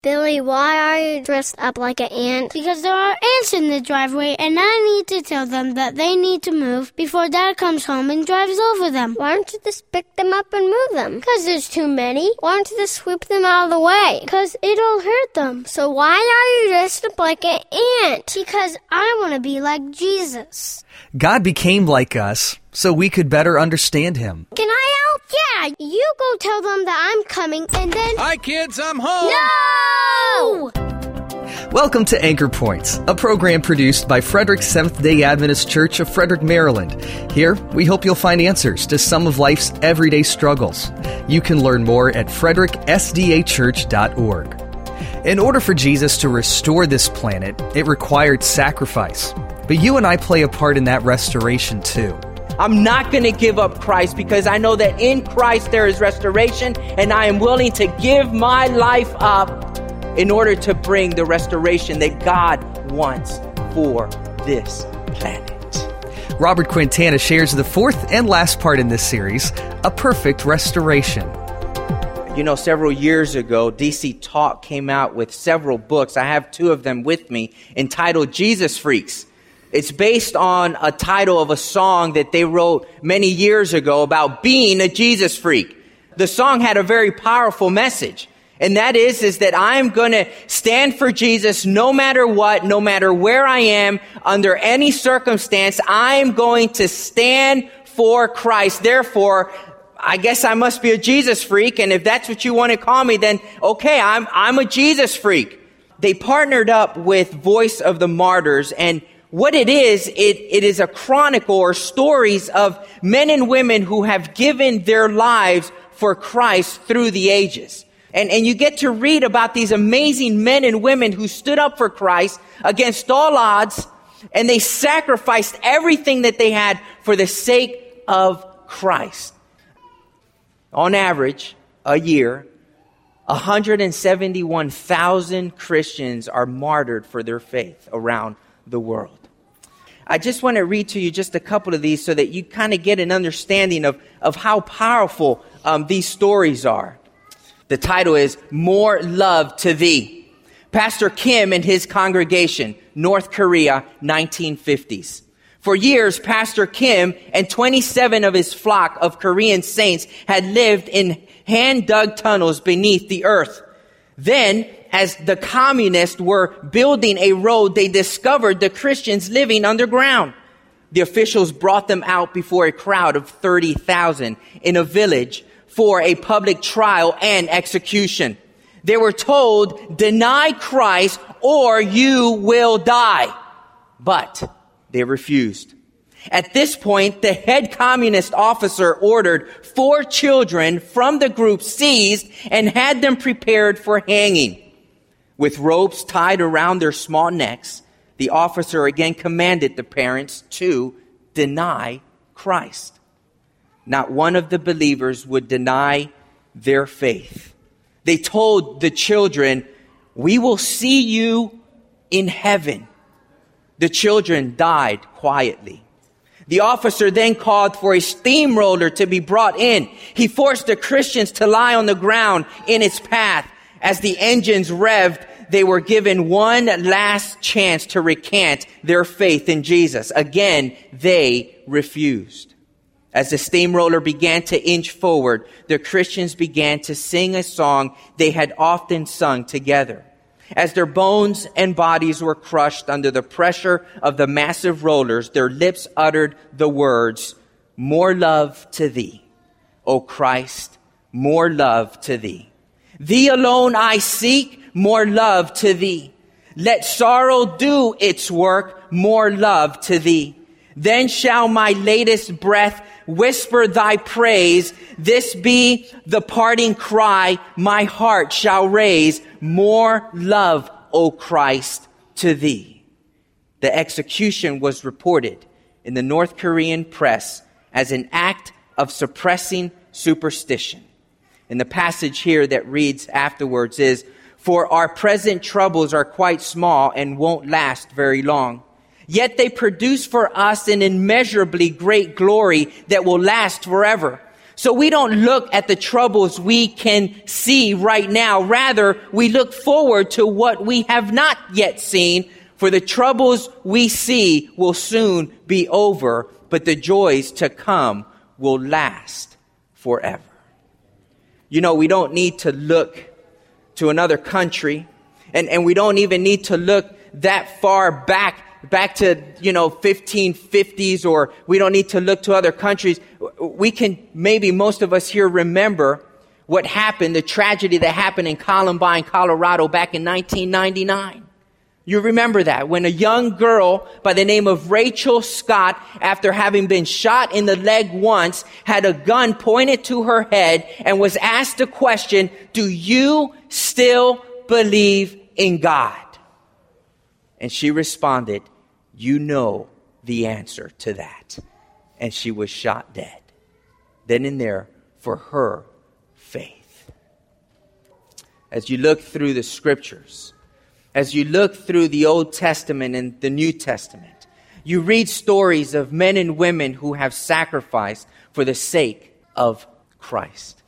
Billy, why are you dressed up like an ant? Because there are ants in the driveway and I need to tell them that they need to move before Dad comes home and drives over them. Why don't you just pick them up and move them? Because there's too many. Why don't you just sweep them out of the way? Because it'll hurt them. So why are you dressed up like an ant? Because I want to be like Jesus. God became like us so we could better understand him. Can I help? Yeah, you go tell them that I'm coming and then. Hi, kids, I'm home. No! Welcome to Anchor Points, a program produced by Frederick Seventh day Adventist Church of Frederick, Maryland. Here, we hope you'll find answers to some of life's everyday struggles. You can learn more at fredericksdachurch.org. In order for Jesus to restore this planet, it required sacrifice. But you and I play a part in that restoration too. I'm not going to give up Christ because I know that in Christ there is restoration, and I am willing to give my life up in order to bring the restoration that God wants for this planet. Robert Quintana shares the fourth and last part in this series A Perfect Restoration. You know, several years ago, DC Talk came out with several books. I have two of them with me entitled Jesus Freaks. It's based on a title of a song that they wrote many years ago about being a Jesus freak. The song had a very powerful message. And that is, is that I'm going to stand for Jesus no matter what, no matter where I am, under any circumstance, I'm going to stand for Christ. Therefore, I guess I must be a Jesus freak. And if that's what you want to call me, then okay, I'm, I'm a Jesus freak. They partnered up with Voice of the Martyrs and what it is, it, it is a chronicle or stories of men and women who have given their lives for Christ through the ages. And, and you get to read about these amazing men and women who stood up for Christ against all odds and they sacrificed everything that they had for the sake of Christ. On average, a year, 171,000 Christians are martyred for their faith around the world. I just want to read to you just a couple of these so that you kind of get an understanding of, of how powerful um, these stories are. The title is More Love to Thee. Pastor Kim and his congregation, North Korea, 1950s. For years, Pastor Kim and 27 of his flock of Korean saints had lived in hand dug tunnels beneath the earth. Then, as the communists were building a road, they discovered the Christians living underground. The officials brought them out before a crowd of 30,000 in a village for a public trial and execution. They were told, deny Christ or you will die. But they refused. At this point, the head communist officer ordered four children from the group seized and had them prepared for hanging. With ropes tied around their small necks, the officer again commanded the parents to deny Christ. Not one of the believers would deny their faith. They told the children, We will see you in heaven. The children died quietly. The officer then called for a steamroller to be brought in. He forced the Christians to lie on the ground in its path. As the engines revved, they were given one last chance to recant their faith in Jesus. Again, they refused. As the steamroller began to inch forward, the Christians began to sing a song they had often sung together. As their bones and bodies were crushed under the pressure of the massive rollers, their lips uttered the words, More love to thee, O Christ, more love to thee. Thee alone I seek, more love to thee. Let sorrow do its work, more love to thee. Then shall my latest breath whisper thy praise. This be the parting cry my heart shall raise. More love, O Christ, to thee. The execution was reported in the North Korean press as an act of suppressing superstition. And the passage here that reads afterwards is, For our present troubles are quite small and won't last very long. Yet they produce for us an immeasurably great glory that will last forever. So we don't look at the troubles we can see right now. Rather, we look forward to what we have not yet seen. For the troubles we see will soon be over, but the joys to come will last forever. You know, we don't need to look to another country, and, and we don't even need to look that far back back to, you know, 1550s or we don't need to look to other countries. We can, maybe most of us here remember what happened, the tragedy that happened in Columbine, Colorado back in 1999. You remember that when a young girl by the name of Rachel Scott, after having been shot in the leg once, had a gun pointed to her head and was asked the question, do you still believe in God? And she responded, You know the answer to that. And she was shot dead. Then and there for her faith. As you look through the scriptures, as you look through the Old Testament and the New Testament, you read stories of men and women who have sacrificed for the sake of Christ.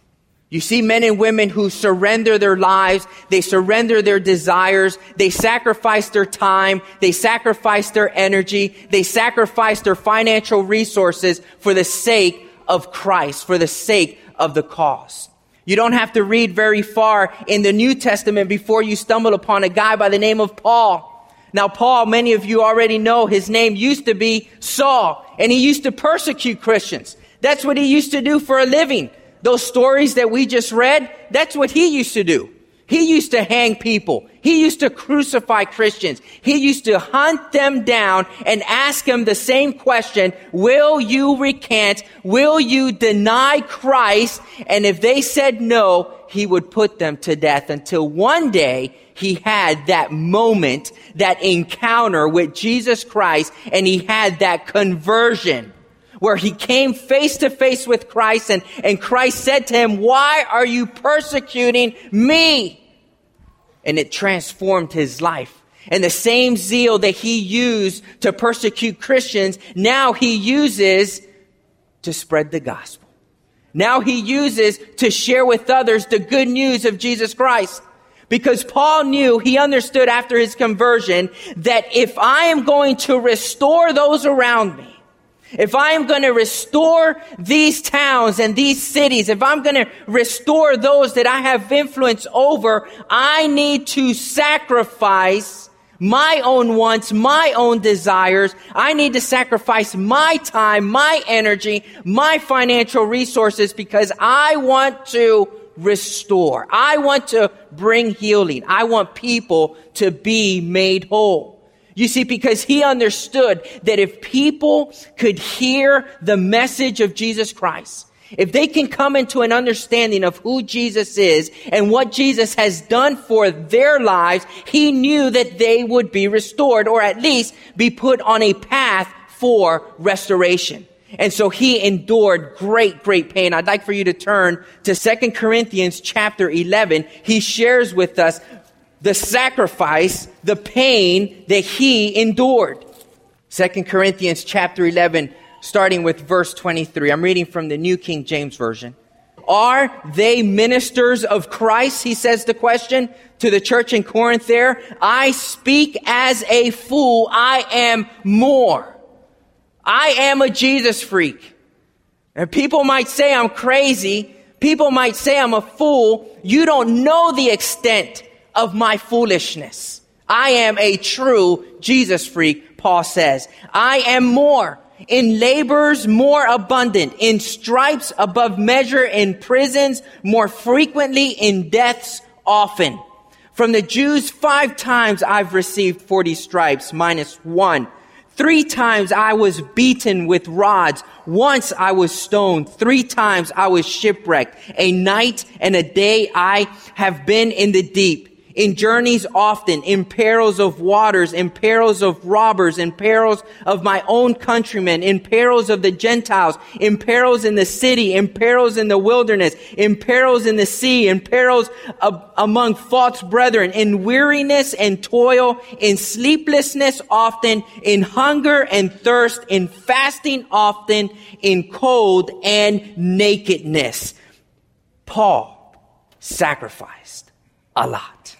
You see men and women who surrender their lives, they surrender their desires, they sacrifice their time, they sacrifice their energy, they sacrifice their financial resources for the sake of Christ, for the sake of the cause. You don't have to read very far in the New Testament before you stumble upon a guy by the name of Paul. Now, Paul, many of you already know his name used to be Saul, and he used to persecute Christians. That's what he used to do for a living those stories that we just read, that's what he used to do. He used to hang people. He used to crucify Christians. He used to hunt them down and ask them the same question, will you recant? Will you deny Christ? And if they said no, he would put them to death until one day he had that moment, that encounter with Jesus Christ, and he had that conversion where he came face to face with Christ and, and Christ said to him, why are you persecuting me? And it transformed his life. And the same zeal that he used to persecute Christians, now he uses to spread the gospel. Now he uses to share with others the good news of Jesus Christ. Because Paul knew, he understood after his conversion, that if I am going to restore those around me, if I am going to restore these towns and these cities, if I'm going to restore those that I have influence over, I need to sacrifice my own wants, my own desires. I need to sacrifice my time, my energy, my financial resources because I want to restore. I want to bring healing. I want people to be made whole. You see, because he understood that if people could hear the message of Jesus Christ, if they can come into an understanding of who Jesus is and what Jesus has done for their lives, he knew that they would be restored or at least be put on a path for restoration. And so he endured great, great pain. I'd like for you to turn to 2 Corinthians chapter 11. He shares with us the sacrifice, the pain that he endured. Second Corinthians chapter 11, starting with verse 23. I'm reading from the New King James Version. Are they ministers of Christ? He says the question to the church in Corinth there. I speak as a fool. I am more. I am a Jesus freak. And people might say I'm crazy. People might say I'm a fool. You don't know the extent of my foolishness. I am a true Jesus freak, Paul says. I am more in labors more abundant, in stripes above measure, in prisons more frequently, in deaths often. From the Jews, five times I've received 40 stripes minus one. Three times I was beaten with rods. Once I was stoned. Three times I was shipwrecked. A night and a day I have been in the deep in journeys often, in perils of waters, in perils of robbers, in perils of my own countrymen, in perils of the Gentiles, in perils in the city, in perils in the wilderness, in perils in the sea, in perils of, among false brethren, in weariness and toil, in sleeplessness often, in hunger and thirst, in fasting often, in cold and nakedness. Paul sacrificed a lot.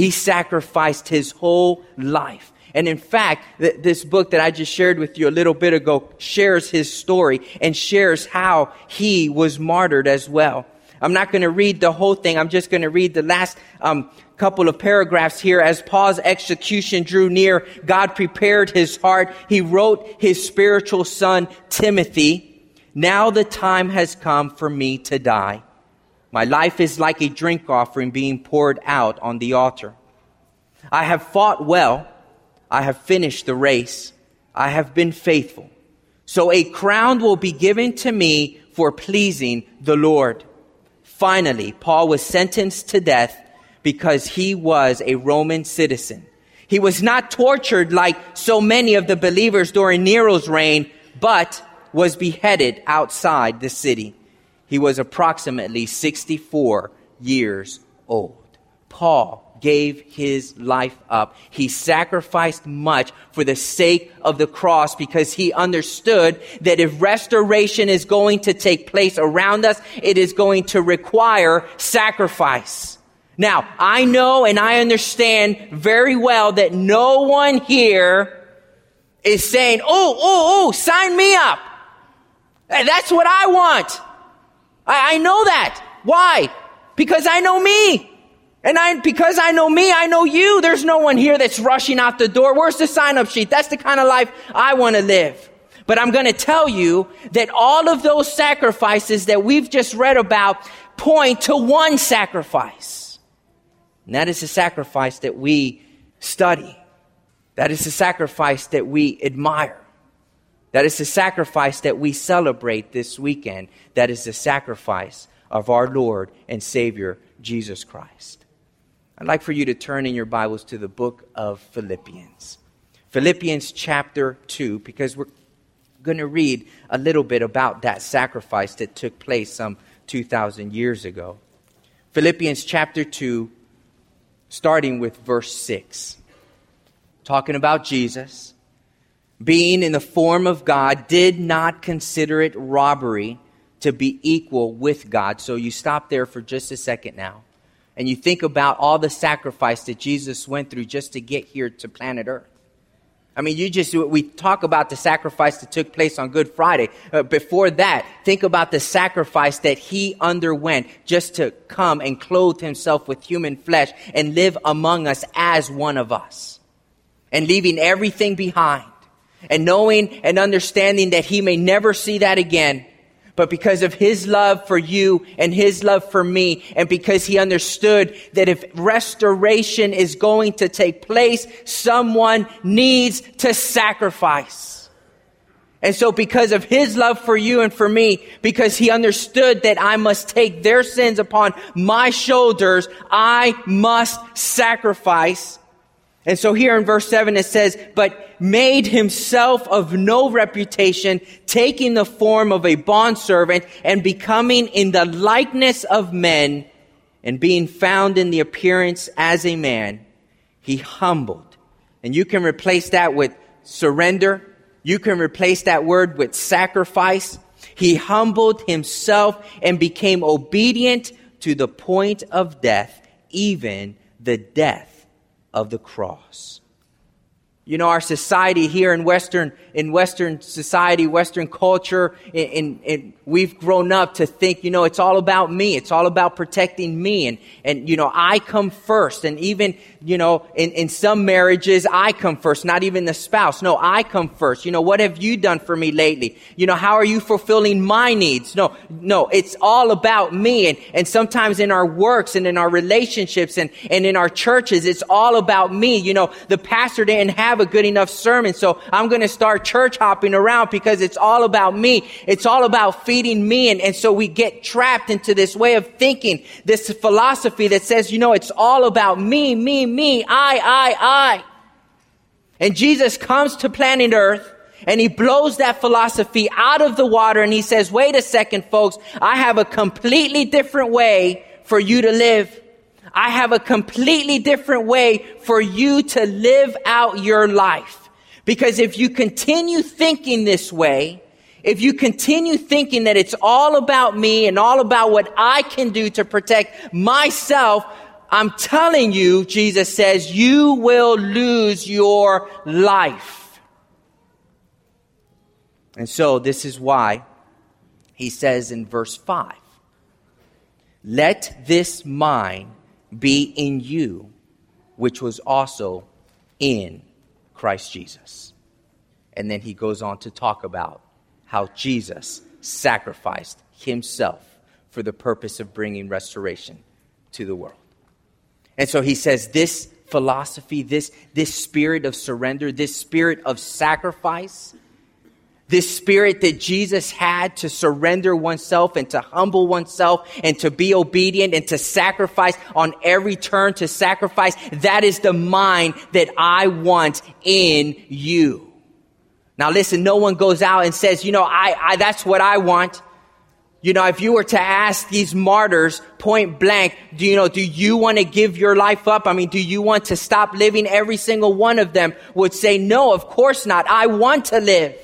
He sacrificed his whole life. And in fact, th- this book that I just shared with you a little bit ago shares his story and shares how he was martyred as well. I'm not going to read the whole thing. I'm just going to read the last um, couple of paragraphs here. As Paul's execution drew near, God prepared his heart. He wrote his spiritual son, Timothy. Now the time has come for me to die. My life is like a drink offering being poured out on the altar. I have fought well. I have finished the race. I have been faithful. So a crown will be given to me for pleasing the Lord. Finally, Paul was sentenced to death because he was a Roman citizen. He was not tortured like so many of the believers during Nero's reign, but was beheaded outside the city. He was approximately 64 years old. Paul gave his life up. He sacrificed much for the sake of the cross because he understood that if restoration is going to take place around us, it is going to require sacrifice. Now, I know and I understand very well that no one here is saying, oh, oh, oh, sign me up. That's what I want. I, I know that. Why? Because I know me. And I, because I know me, I know you. There's no one here that's rushing out the door. Where's the sign up sheet? That's the kind of life I want to live. But I'm going to tell you that all of those sacrifices that we've just read about point to one sacrifice. And that is the sacrifice that we study. That is the sacrifice that we admire. That is the sacrifice that we celebrate this weekend. That is the sacrifice of our Lord and Savior, Jesus Christ. I'd like for you to turn in your Bibles to the book of Philippians. Philippians chapter 2, because we're going to read a little bit about that sacrifice that took place some 2,000 years ago. Philippians chapter 2, starting with verse 6, talking about Jesus being in the form of God, did not consider it robbery to be equal with God. So you stop there for just a second now. And you think about all the sacrifice that Jesus went through just to get here to planet Earth. I mean, you just, we talk about the sacrifice that took place on Good Friday. Uh, before that, think about the sacrifice that he underwent just to come and clothe himself with human flesh and live among us as one of us. And leaving everything behind and knowing and understanding that he may never see that again. But because of his love for you and his love for me, and because he understood that if restoration is going to take place, someone needs to sacrifice. And so because of his love for you and for me, because he understood that I must take their sins upon my shoulders, I must sacrifice. And so here in verse 7 it says, but made himself of no reputation, taking the form of a bondservant and becoming in the likeness of men and being found in the appearance as a man, he humbled. And you can replace that with surrender. You can replace that word with sacrifice. He humbled himself and became obedient to the point of death, even the death of the cross. You know, our society here in Western, in Western society, Western culture, in, in, we've grown up to think, you know, it's all about me. It's all about protecting me. And, and, you know, I come first. And even, you know, in, in some marriages, I come first, not even the spouse. No, I come first. You know, what have you done for me lately? You know, how are you fulfilling my needs? No, no, it's all about me. And, and sometimes in our works and in our relationships and, and in our churches, it's all about me. You know, the pastor didn't have a good enough sermon, so I'm going to start church hopping around because it's all about me. It's all about feeding me. And, and so we get trapped into this way of thinking, this philosophy that says, you know, it's all about me, me, me, I, I, I. And Jesus comes to planet earth and he blows that philosophy out of the water and he says, wait a second, folks, I have a completely different way for you to live. I have a completely different way for you to live out your life. Because if you continue thinking this way, if you continue thinking that it's all about me and all about what I can do to protect myself, I'm telling you, Jesus says, you will lose your life. And so this is why he says in verse 5 Let this mind be in you, which was also in Christ Jesus. And then he goes on to talk about how Jesus sacrificed himself for the purpose of bringing restoration to the world. And so he says this philosophy, this, this spirit of surrender, this spirit of sacrifice, this spirit that Jesus had to surrender oneself and to humble oneself and to be obedient and to sacrifice on every turn to sacrifice. That is the mind that I want in you. Now listen, no one goes out and says, you know, I, I that's what I want. You know, if you were to ask these martyrs point blank, do you know, do you want to give your life up? I mean, do you want to stop living? Every single one of them would say, no, of course not. I want to live.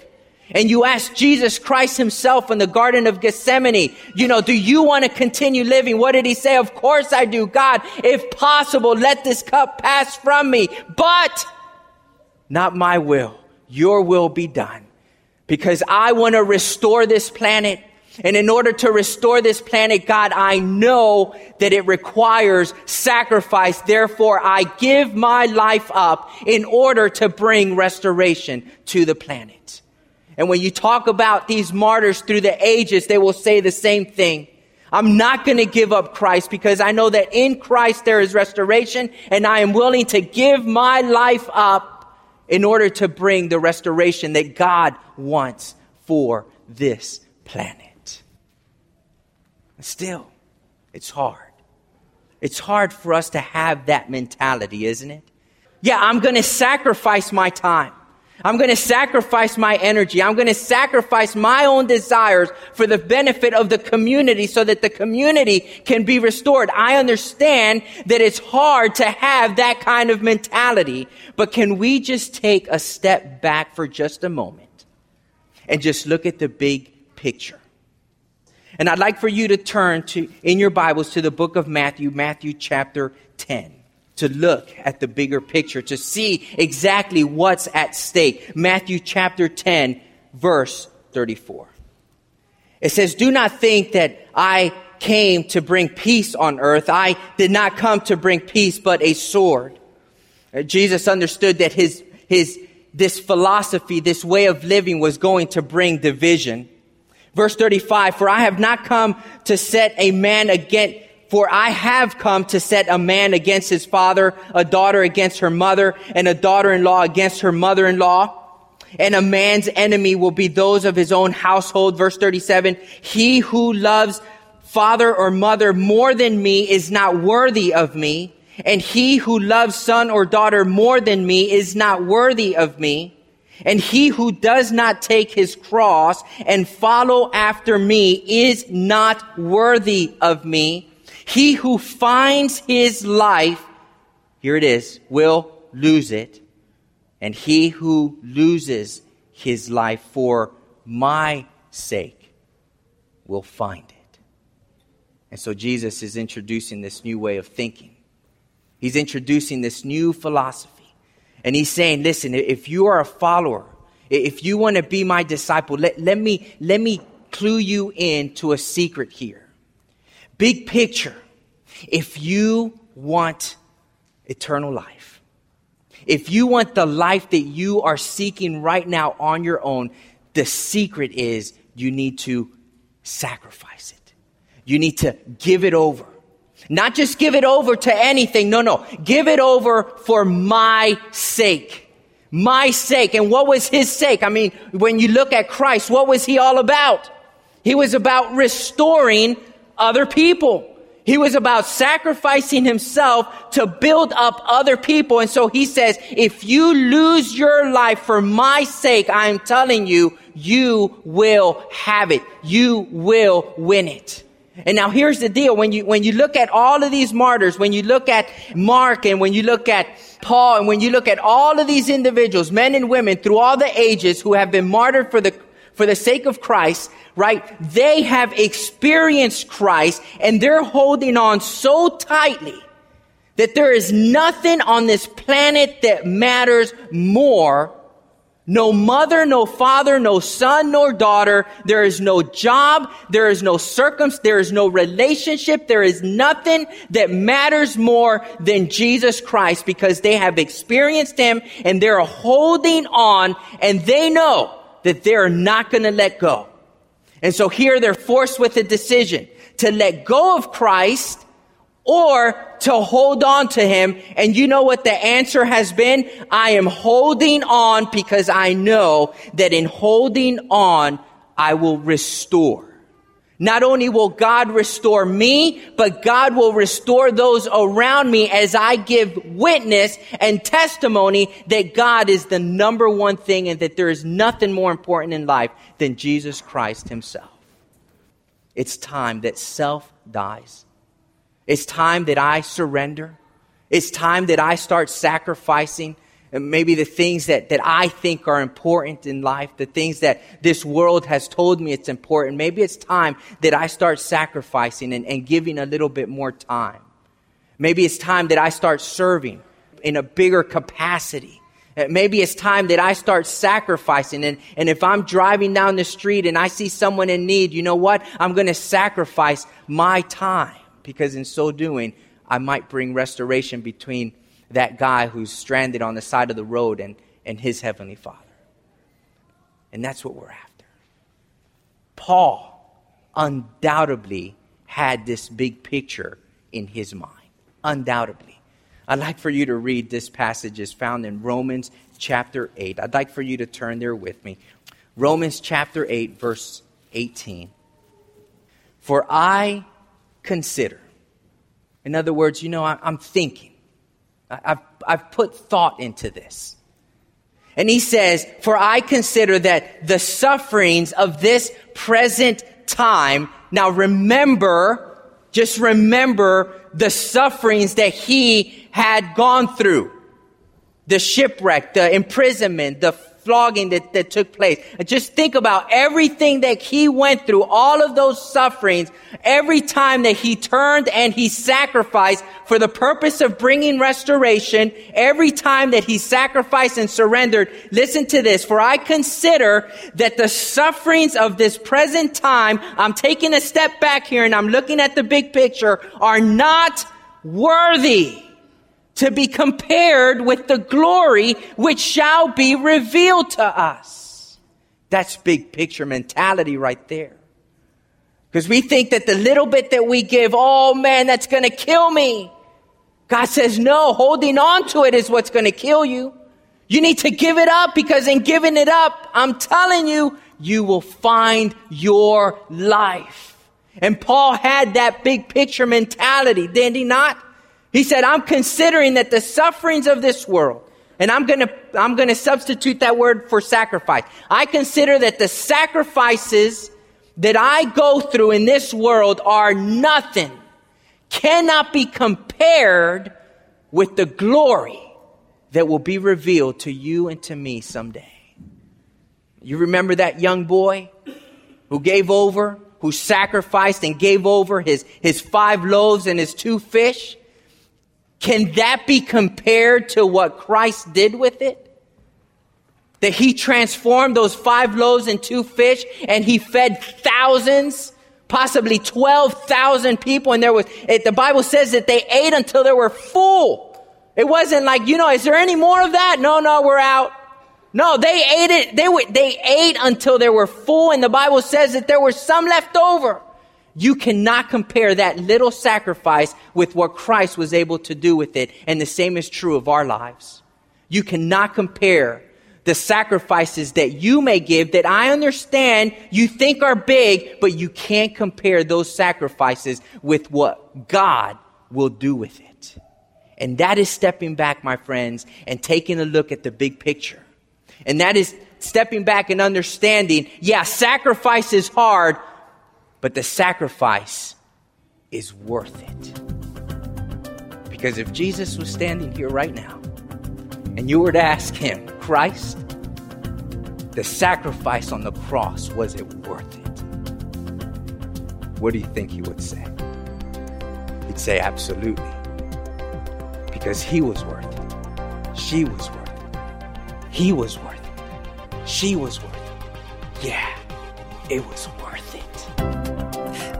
And you ask Jesus Christ himself in the Garden of Gethsemane, you know, do you want to continue living? What did he say? Of course I do. God, if possible, let this cup pass from me, but not my will. Your will be done because I want to restore this planet. And in order to restore this planet, God, I know that it requires sacrifice. Therefore, I give my life up in order to bring restoration to the planet. And when you talk about these martyrs through the ages, they will say the same thing. I'm not going to give up Christ because I know that in Christ there is restoration and I am willing to give my life up in order to bring the restoration that God wants for this planet. Still, it's hard. It's hard for us to have that mentality, isn't it? Yeah, I'm going to sacrifice my time. I'm going to sacrifice my energy. I'm going to sacrifice my own desires for the benefit of the community so that the community can be restored. I understand that it's hard to have that kind of mentality, but can we just take a step back for just a moment and just look at the big picture? And I'd like for you to turn to, in your Bibles to the book of Matthew, Matthew chapter 10 to look at the bigger picture, to see exactly what's at stake. Matthew chapter 10, verse 34. It says, Do not think that I came to bring peace on earth. I did not come to bring peace, but a sword. Uh, Jesus understood that his, his, this philosophy, this way of living was going to bring division. Verse 35, for I have not come to set a man against, for I have come to set a man against his father, a daughter against her mother, and a daughter-in-law against her mother-in-law. And a man's enemy will be those of his own household. Verse 37, he who loves father or mother more than me is not worthy of me. And he who loves son or daughter more than me is not worthy of me. And he who does not take his cross and follow after me is not worthy of me. He who finds his life, here it is, will lose it. And he who loses his life for my sake will find it. And so Jesus is introducing this new way of thinking. He's introducing this new philosophy. And he's saying, listen, if you are a follower, if you want to be my disciple, let, let, me, let me clue you in to a secret here. Big picture. If you want eternal life, if you want the life that you are seeking right now on your own, the secret is you need to sacrifice it. You need to give it over. Not just give it over to anything. No, no. Give it over for my sake. my sake. And what was his sake? I mean, when you look at Christ, what was he all about? He was about restoring other people. He was about sacrificing himself to build up other people. And so he says, if you lose your life for my sake, I'm telling you, you will have it. You will win it. And now here's the deal. When you, when you look at all of these martyrs, when you look at Mark and when you look at Paul and when you look at all of these individuals, men and women through all the ages who have been martyred for the, for the sake of Christ, right? They have experienced Christ and they're holding on so tightly that there is nothing on this planet that matters more. No mother, no father, no son, nor daughter. There is no job. There is no circumstance. There is no relationship. There is nothing that matters more than Jesus Christ because they have experienced Him and they're holding on and they know that they're not going to let go. And so here they're forced with a decision to let go of Christ or to hold on to him. And you know what the answer has been? I am holding on because I know that in holding on, I will restore. Not only will God restore me, but God will restore those around me as I give witness and testimony that God is the number one thing and that there is nothing more important in life than Jesus Christ himself. It's time that self dies. It's time that I surrender. It's time that I start sacrificing maybe the things that, that I think are important in life, the things that this world has told me it's important. Maybe it's time that I start sacrificing and, and giving a little bit more time. Maybe it's time that I start serving in a bigger capacity. Uh, maybe it's time that I start sacrificing. And, and if I'm driving down the street and I see someone in need, you know what? I'm going to sacrifice my time because in so doing, I might bring restoration between that guy who's stranded on the side of the road and, and his heavenly Father. And that's what we're after. Paul undoubtedly had this big picture in his mind. Undoubtedly. I'd like for you to read this passage is found in Romans chapter 8. I'd like for you to turn there with me. Romans chapter 8, verse 18. For I consider, in other words, you know, I, am thinking, I've, I've put thought into this. And he says, For I consider that the sufferings of this present time, now remember, just remember the sufferings that he had gone through. The shipwreck, the imprisonment, the flogging that, that took place. And just think about everything that he went through, all of those sufferings, every time that he turned and he sacrificed for the purpose of bringing restoration, every time that he sacrificed and surrendered. Listen to this. For I consider that the sufferings of this present time, I'm taking a step back here and I'm looking at the big picture, are not worthy to be compared with the glory which shall be revealed to us. That's big picture mentality right there. Because we think that the little bit that we give, oh man, that's going to kill me. God says, no, holding on to it is what's going to kill you. You need to give it up because in giving it up, I'm telling you, you will find your life. And Paul had that big picture mentality, didn't he not? He said, I'm considering that the sufferings of this world, and I'm gonna, I'm gonna substitute that word for sacrifice. I consider that the sacrifices that I go through in this world are nothing, cannot be compared with the glory that will be revealed to you and to me someday. You remember that young boy who gave over, who sacrificed and gave over his, his five loaves and his two fish? Can that be compared to what Christ did with it? That he transformed those five loaves and two fish and he fed thousands, possibly 12,000 people. And there was, it, the Bible says that they ate until they were full. It wasn't like, you know, is there any more of that? No, no, we're out. No, they ate it. They, were, they ate until they were full. And the Bible says that there were some left over. You cannot compare that little sacrifice with what Christ was able to do with it. And the same is true of our lives. You cannot compare the sacrifices that you may give that I understand you think are big, but you can't compare those sacrifices with what God will do with it. And that is stepping back, my friends, and taking a look at the big picture. And that is stepping back and understanding, yeah, sacrifice is hard, but the sacrifice is worth it. Because if Jesus was standing here right now and you were to ask him, Christ, the sacrifice on the cross, was it worth it? What do you think he would say? He'd say, absolutely. Because he was worth it. She was worth it. He was worth it. She was worth it. Yeah, it was worth it.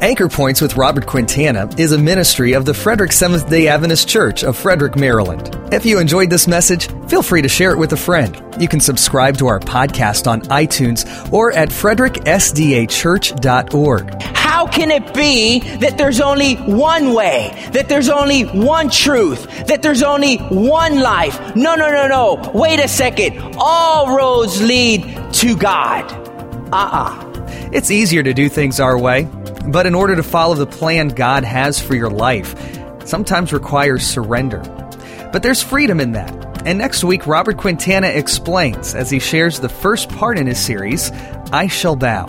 Anchor Points with Robert Quintana is a ministry of the Frederick Seventh day Adventist Church of Frederick, Maryland. If you enjoyed this message, feel free to share it with a friend. You can subscribe to our podcast on iTunes or at fredericksdachurch.org. How can it be that there's only one way, that there's only one truth, that there's only one life? No, no, no, no. Wait a second. All roads lead to God. Uh uh It's easier to do things our way. But in order to follow the plan God has for your life, sometimes requires surrender. But there's freedom in that. And next week, Robert Quintana explains as he shares the first part in his series, I Shall Bow.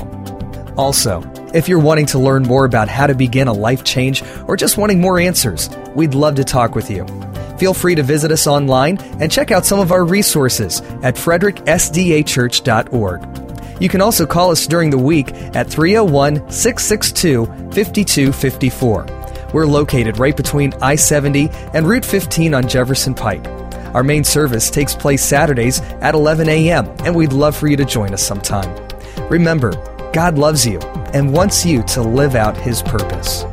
Also, if you're wanting to learn more about how to begin a life change or just wanting more answers, we'd love to talk with you. Feel free to visit us online and check out some of our resources at fredericksdachurch.org. You can also call us during the week at 301 662 5254. We're located right between I 70 and Route 15 on Jefferson Pike. Our main service takes place Saturdays at 11 a.m., and we'd love for you to join us sometime. Remember, God loves you and wants you to live out His purpose.